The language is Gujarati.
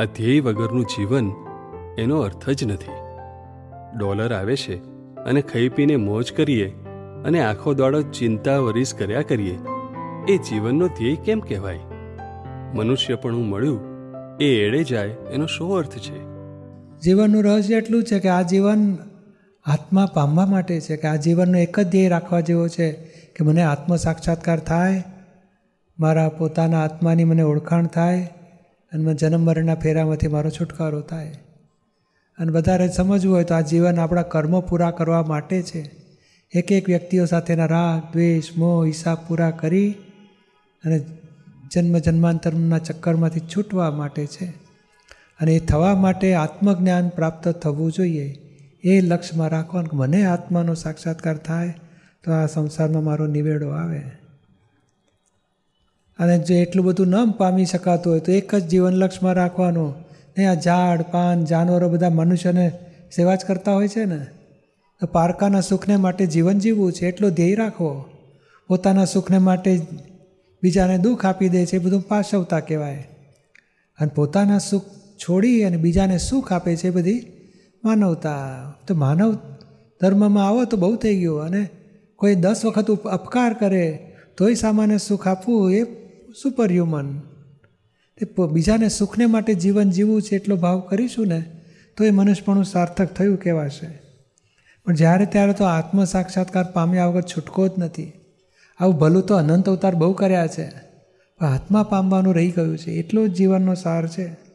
આ ધ્યેય વગરનું જીવન એનો અર્થ જ નથી. ડોલર આવે છે અને ખાઈ પીને મોજ કરીએ અને આખો દાડો ચિંતા વરીસ કર્યા કરીએ. એ જીવનનો ધ્યેય કેમ કહેવાય? મનુષ્ય પણ હું મળ્યું, એ એળે જાય એનો શું અર્થ છે? જીવનનું રહસ્ય એટલું છે કે આ જીવન આત્મા પામવા માટે છે કે આ જીવનનો એક જ ધ્યેય રાખવા જેવો છે કે મને આત્મ સાક્ષાત્કાર થાય, મારા પોતાના આત્માની મને ઓળખાણ થાય અને જન્મ મરણના ફેરામાંથી મારો છુટકારો થાય. અને વધારે સમજવું હોય તો આ જીવન આપણા કર્મો પૂરા કરવા માટે છે. એક એક વ્યક્તિઓ સાથેના રાગ, દ્વેષ, મોહ, હિસાબ પૂરા કરી અને જન્મ જન્માંતરના ચક્કરમાંથી છૂટવા માટે છે. અને એ થવા માટે આત્મજ્ઞાન પ્રાપ્ત થવું જોઈએ. એ લક્ષ્યમાં રાખવાનું મને આત્માનો સાક્ષાત્કાર થાય તો આ સંસારમાં મારો નિવેડો આવે. અને જો એટલું બધું ન પામી શકાતું હોય તો એક જ જીવન લક્ષ્યમાં રાખવાનું. ને આ ઝાડ, પાન, જાનવરો બધા મનુષ્યને સેવા જ કરતા હોય છે ને? તો પારકાના સુખને માટે જીવન જીવવું છે, એટલો ધ્યેય રાખવો. પોતાના સુખને માટે બીજાને દુઃખ આપી દે છે, એ બધું પાશવતા કહેવાય. અને પોતાના સુખ છોડી અને બીજાને સુખ આપે છે બધી માનવતા. તો માનવ ધર્મમાં આવો તો બહુ થઈ ગયું. અને કોઈ દસ વખત અપકાર કરે, તોય સામાન્ય સુખ આપવું એ સુપર હ્યુમન. તે બીજાને સુખને માટે જીવન જીવવું છે એટલો ભાવ કરીશું ને, તો એ મનુષ્યપણું સાર્થક થયું કહેવાશે. પણ જ્યારે ત્યારે તો આત્મ સાક્ષાત્કાર પામ્યા વગર છૂટકો જ નથી. આવું ભલું તો અનંત અવતાર બહુ કર્યા છે. પણ આત્મા પામવાનું રહી ગયું છે. એટલો જ જીવનનો સાર છે.